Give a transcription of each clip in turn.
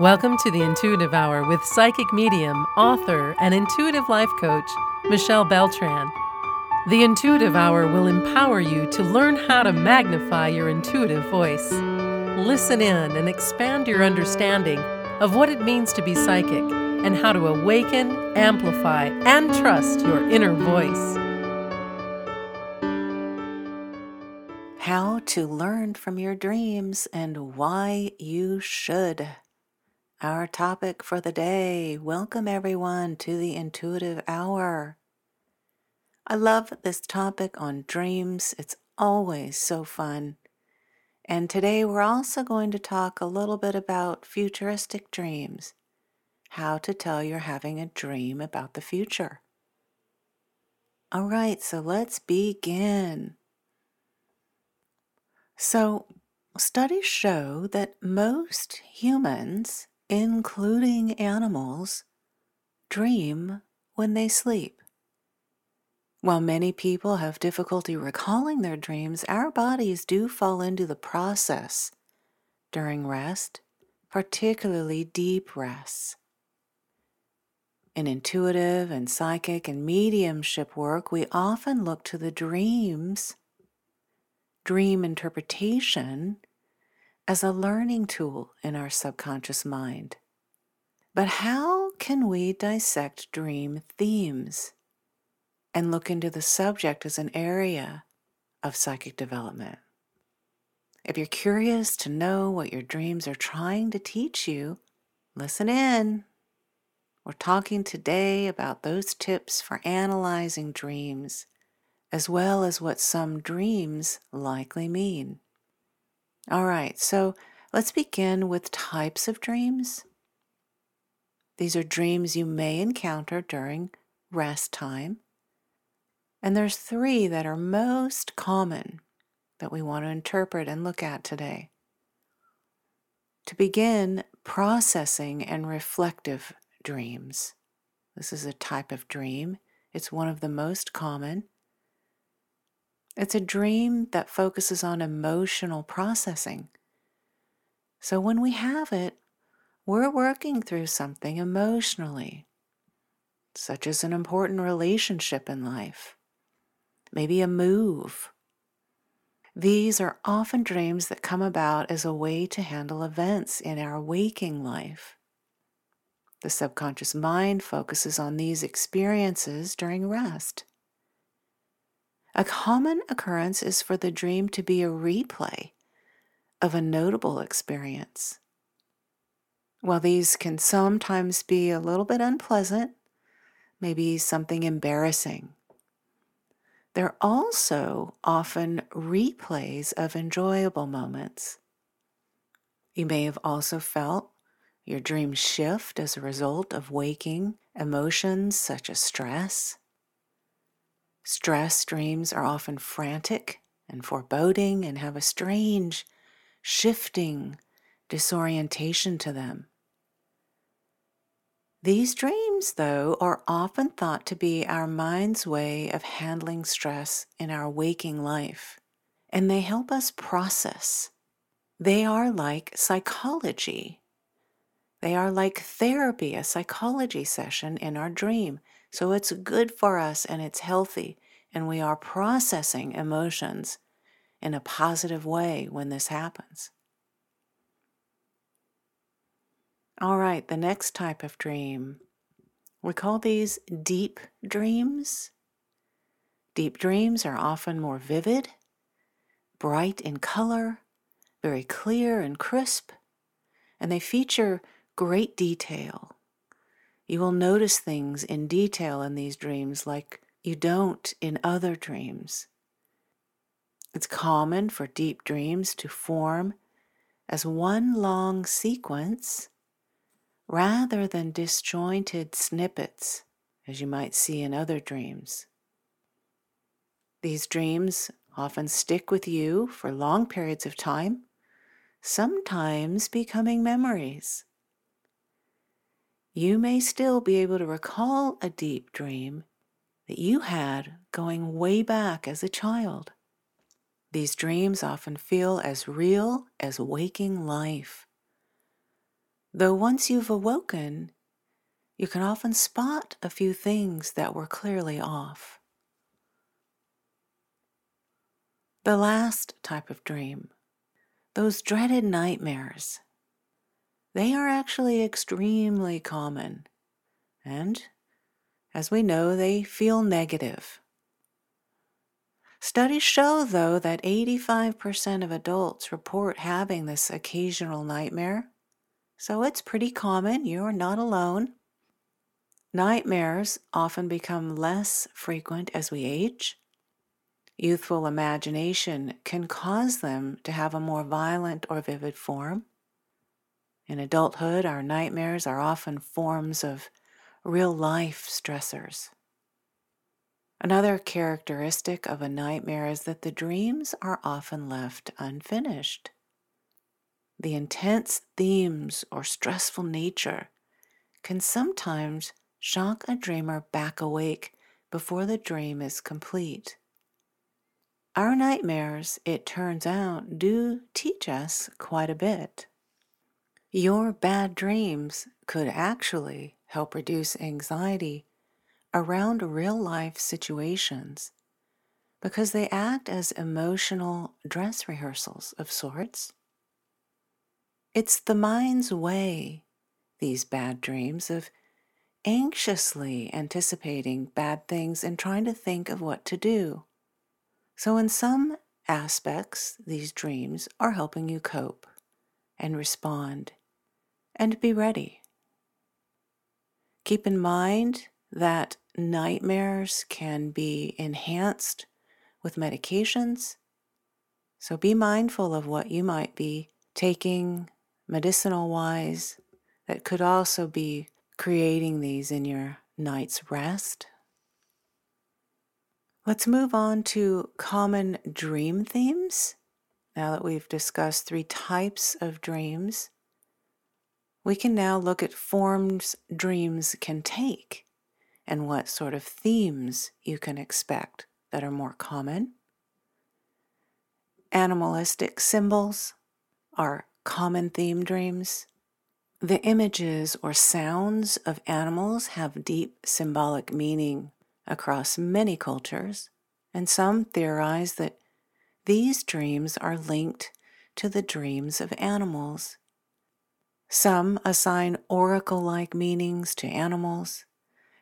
Welcome to the Intuitive Hour with psychic medium, author, and intuitive life coach, Michelle Beltran. The Intuitive Hour will empower you to learn how to magnify your intuitive voice. Listen in and expand your understanding of what it means to be psychic and how to awaken, amplify, and trust your inner voice. How to learn from your dreams and why you should. Our topic for the day. Welcome, everyone, to the Intuitive Hour. I love this topic on dreams, it's always so fun. And today we're also going to talk a little bit about futuristic dreams, how to tell you're having a dream about the future. All right, so let's begin. So, studies show that most humans including animals, dream when they sleep. While many people have difficulty recalling their dreams, our bodies do fall into the process during rest, particularly deep rests. In intuitive and psychic and mediumship work, we often look to the dreams, dream interpretation, as a learning tool in our subconscious mind. But how can we dissect dream themes and look into the subject as an area of psychic development? If you're curious to know what your dreams are trying to teach you, listen in. We're talking today about those tips for analyzing dreams, as well as what some dreams likely mean. All right, so let's begin with types of dreams. These are dreams you may encounter during rest time. And there's three that are most common that we want to interpret and look at today. To begin, processing and reflective dreams. This is a type of dream. It's one of the most common. It's a dream that focuses on emotional processing. So when we have it, we're working through something emotionally, such as an important relationship in life, maybe a move. These are often dreams that come about as a way to handle events in our waking life. The subconscious mind focuses on these experiences during rest. A common occurrence is for the dream to be a replay of a notable experience. While these can sometimes be a little bit unpleasant, maybe something embarrassing, they're also often replays of enjoyable moments. You may have also felt your dream shift as a result of waking emotions such as stress, Stress dreams are often frantic and foreboding and have a strange, shifting disorientation to them. These dreams, though, are often thought to be our mind's way of handling stress in our waking life, and they help us process. They are like psychology. They are like therapy, a psychology session in our dream. So it's good for us and it's healthy, and we are processing emotions in a positive way when this happens. All right, the next type of dream. We call these deep dreams. Deep dreams are often more vivid, bright in color, very clear and crisp, and they feature great detail you will notice things in detail in these dreams like you don't in other dreams. It's common for deep dreams to form as one long sequence rather than disjointed snippets, as you might see in other dreams. These dreams often stick with you for long periods of time, sometimes becoming memories you may still be able to recall a deep dream that you had going way back as a child. These dreams often feel as real as waking life. Though once you've awoken, you can often spot a few things that were clearly off. The last type of dream, those dreaded nightmares, they are actually extremely common. And, as we know, they feel negative. Studies show, though, that 85% of adults report having this occasional nightmare. So it's pretty common. You're not alone. Nightmares often become less frequent as we age. Youthful imagination can cause them to have a more violent or vivid form. In adulthood, our nightmares are often forms of real life stressors. Another characteristic of a nightmare is that the dreams are often left unfinished. The intense themes or stressful nature can sometimes shock a dreamer back awake before the dream is complete. Our nightmares, it turns out, do teach us quite a bit. Your bad dreams could actually help reduce anxiety around real life situations because they act as emotional dress rehearsals of sorts. It's the mind's way, these bad dreams, of anxiously anticipating bad things and trying to think of what to do. So, in some aspects, these dreams are helping you cope and respond and be ready. Keep in mind that nightmares can be enhanced with medications. So be mindful of what you might be taking medicinal wise that could also be creating these in your night's rest. Let's move on to common dream themes. Now that we've discussed three types of dreams, we can now look at forms dreams can take and what sort of themes you can expect that are more common. Animalistic symbols are common theme dreams. The images or sounds of animals have deep symbolic meaning across many cultures, and some theorize that these dreams are linked to the dreams of animals. Some assign oracle like meanings to animals.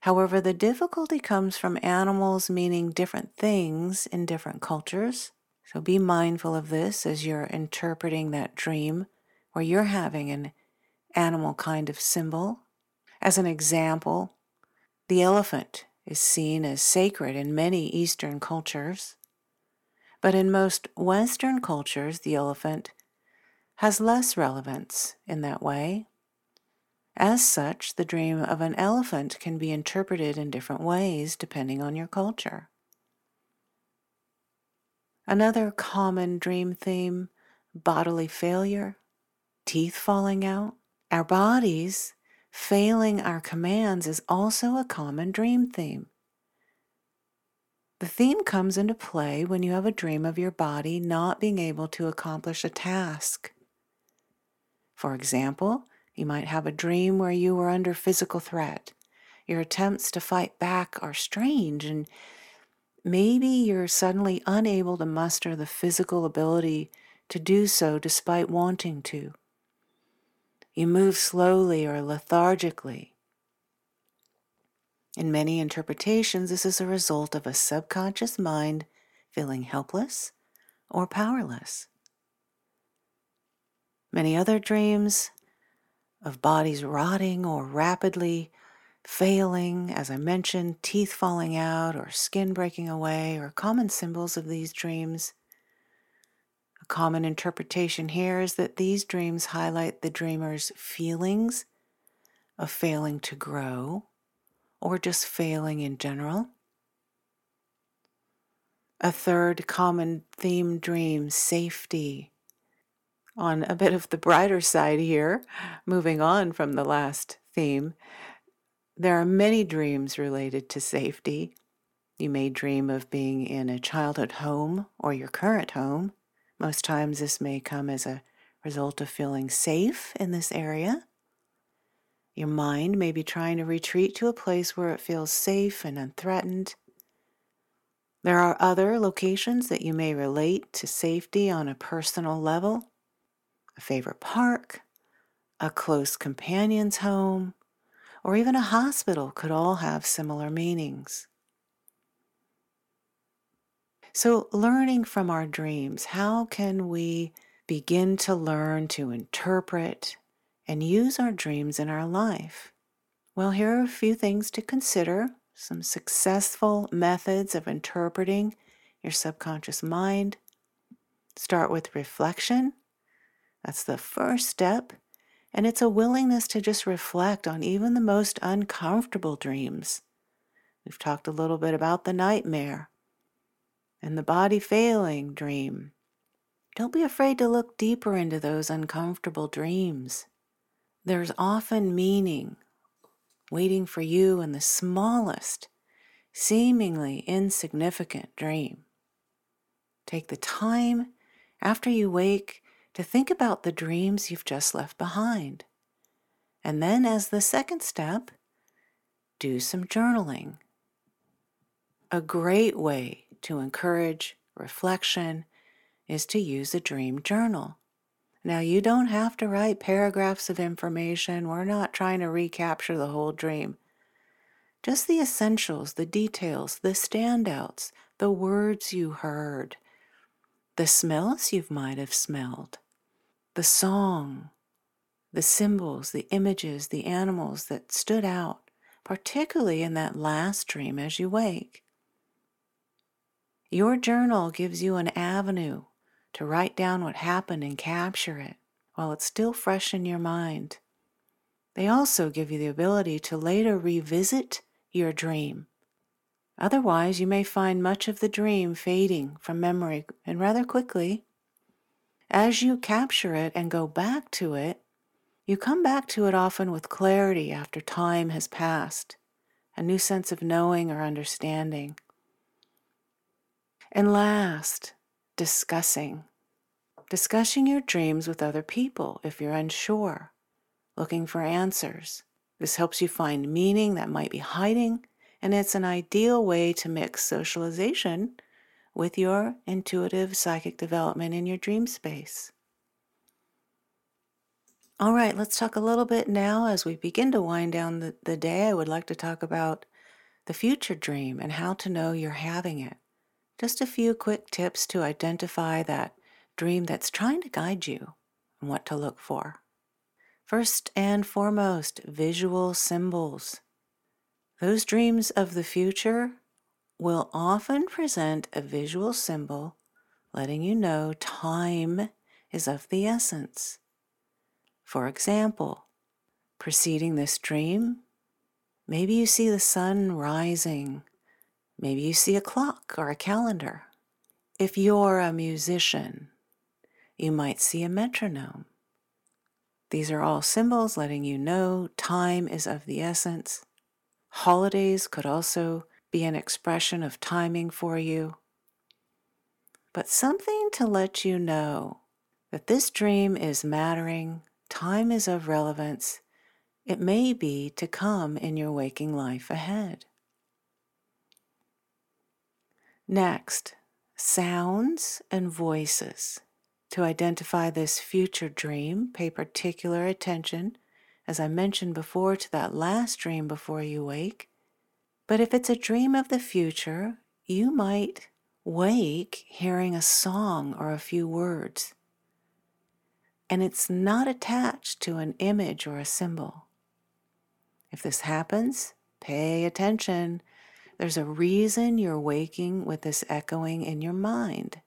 However, the difficulty comes from animals meaning different things in different cultures. So be mindful of this as you're interpreting that dream where you're having an animal kind of symbol. As an example, the elephant is seen as sacred in many Eastern cultures, but in most Western cultures, the elephant has less relevance in that way. As such, the dream of an elephant can be interpreted in different ways depending on your culture. Another common dream theme bodily failure, teeth falling out. Our bodies Failing our commands is also a common dream theme. The theme comes into play when you have a dream of your body not being able to accomplish a task. For example, you might have a dream where you were under physical threat. Your attempts to fight back are strange, and maybe you're suddenly unable to muster the physical ability to do so despite wanting to. You move slowly or lethargically. In many interpretations, this is a result of a subconscious mind feeling helpless or powerless. Many other dreams of bodies rotting or rapidly failing, as I mentioned, teeth falling out or skin breaking away, are common symbols of these dreams A common interpretation here is that these dreams highlight the dreamer's feelings of failing to grow or just failing in general. A third common theme dream, safety. On a bit of the brighter side here, moving on from the last theme, there are many dreams related to safety. You may dream of being in a childhood home or your current home. Most times, this may come as a result of feeling safe in this area. Your mind may be trying to retreat to a place where it feels safe and unthreatened. There are other locations that you may relate to safety on a personal level a favorite park, a close companion's home, or even a hospital could all have similar meanings. So, learning from our dreams, how can we begin to learn to interpret and use our dreams in our life? Well, here are a few things to consider some successful methods of interpreting your subconscious mind. Start with reflection. That's the first step. And it's a willingness to just reflect on even the most uncomfortable dreams. We've talked a little bit about the nightmare and the body failing dream. Don't be afraid to look deeper into those uncomfortable dreams. There's often meaning waiting for you in the smallest, seemingly insignificant dream. Take the time after you wake to think about the dreams you've just left behind. And then, as the second step, do some journaling. A great way to encourage reflection is to use a dream journal. Now, you don't have to write paragraphs of information. We're not trying to recapture the whole dream. Just the essentials, the details, the standouts, the words you heard, the smells you might have smelled, the song, the symbols, the images, the animals that stood out, particularly in that last dream as you wake. Your journal gives you an avenue to write down what happened and capture it while it's still fresh in your mind. They also give you the ability to later revisit your dream. Otherwise, you may find much of the dream fading from memory and rather quickly. As you capture it and go back to it, you come back to it often with clarity after time has passed, a new sense of knowing or understanding. And last, discussing. Discussing your dreams with other people if you're unsure, looking for answers. This helps you find meaning that might be hiding, and it's an ideal way to mix socialization with your intuitive psychic development in your dream space. All right, let's talk a little bit now as we begin to wind down the, the day. I would like to talk about the future dream and how to know you're having it. Just a few quick tips to identify that dream that's trying to guide you and what to look for. First and foremost, visual symbols. Those dreams of the future will often present a visual symbol letting you know time is of the essence. For example, preceding this dream, maybe you see the sun rising Maybe you see a clock or a calendar. If you're a musician, you might see a metronome. These are all symbols letting you know time is of the essence. Holidays could also be an expression of timing for you. But something to let you know that this dream is mattering, time is of relevance, it may be to come in your waking life ahead. Next, sounds and voices. To identify this future dream, pay particular attention, as I mentioned before, to that last dream before you wake. But if it's a dream of the future, you might wake hearing a song or a few words. And it's not attached to an image or a symbol. If this happens, pay attention there's a reason you're waking with this echoing in your mind.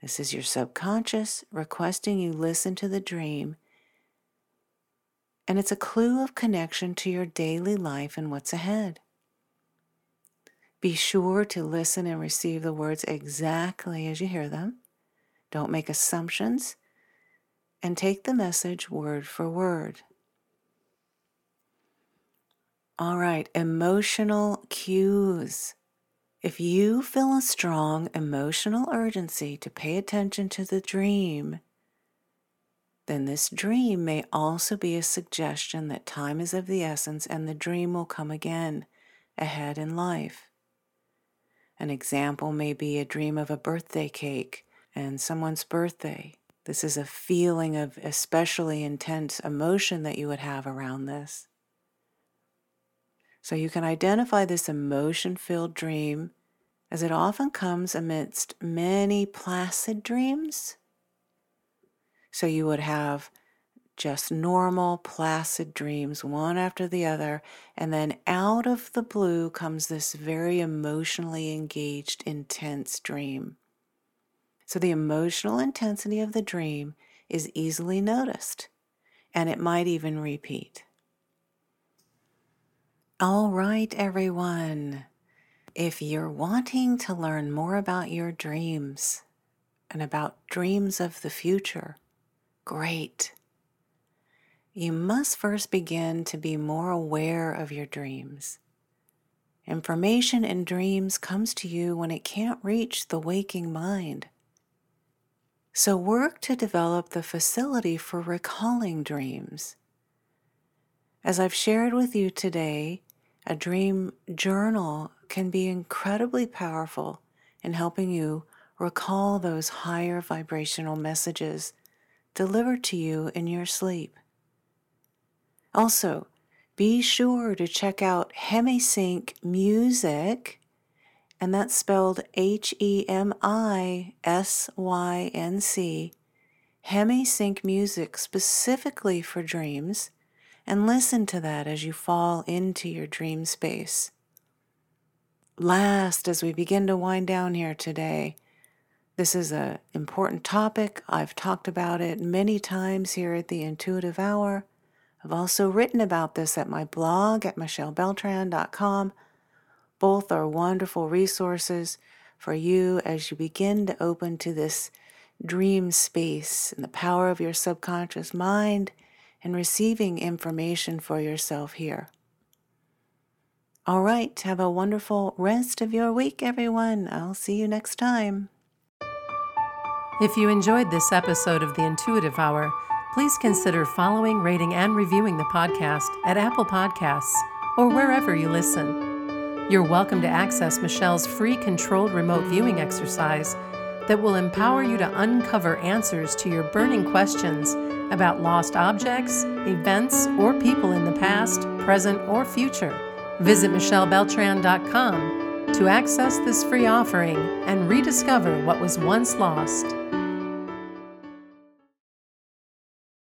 This is your subconscious requesting you listen to the dream, and it's a clue of connection to your daily life and what's ahead. Be sure to listen and receive the words exactly as you hear them. Don't make assumptions, and take the message word for word. All right, emotional cues. If you feel a strong emotional urgency to pay attention to the dream, then this dream may also be a suggestion that time is of the essence and the dream will come again ahead in life. An example may be a dream of a birthday cake and someone's birthday. This is a feeling of especially intense emotion that you would have around this. So you can identify this emotion filled dream as it often comes amidst many placid dreams. So you would have just normal, placid dreams, one after the other, and then out of the blue comes this very emotionally engaged, intense dream. So the emotional intensity of the dream is easily noticed, and it might even repeat. All right, everyone. If you're wanting to learn more about your dreams and about dreams of the future, great. You must first begin to be more aware of your dreams. Information in dreams comes to you when it can't reach the waking mind. So work to develop the facility for recalling dreams. As I've shared with you today, a dream journal can be incredibly powerful in helping you recall those higher vibrational messages delivered to you in your sleep. Also, be sure to check out HemiSync Music, and that's spelled H E M I S Y N C, HemiSync Music specifically for dreams and listen to that as you fall into your dream space. Last, as we begin to wind down here today, this is an important topic. I've talked about it many times here at the Intuitive Hour. I've also written about this at my blog at michellebeltran.com. Both are wonderful resources for you as you begin to open to this dream space and the power of your subconscious mind and receiving information for yourself here. All right, have a wonderful rest of your week, everyone. I'll see you next time. If you enjoyed this episode of the Intuitive Hour, please consider following, rating, and reviewing the podcast at Apple Podcasts or wherever you listen. You're welcome to access Michelle's free controlled remote viewing exercise that will empower you to uncover answers to your burning questions about lost objects, events, or people in the past, present, or future. Visit michellebeltran.com to access this free offering and rediscover what was once lost.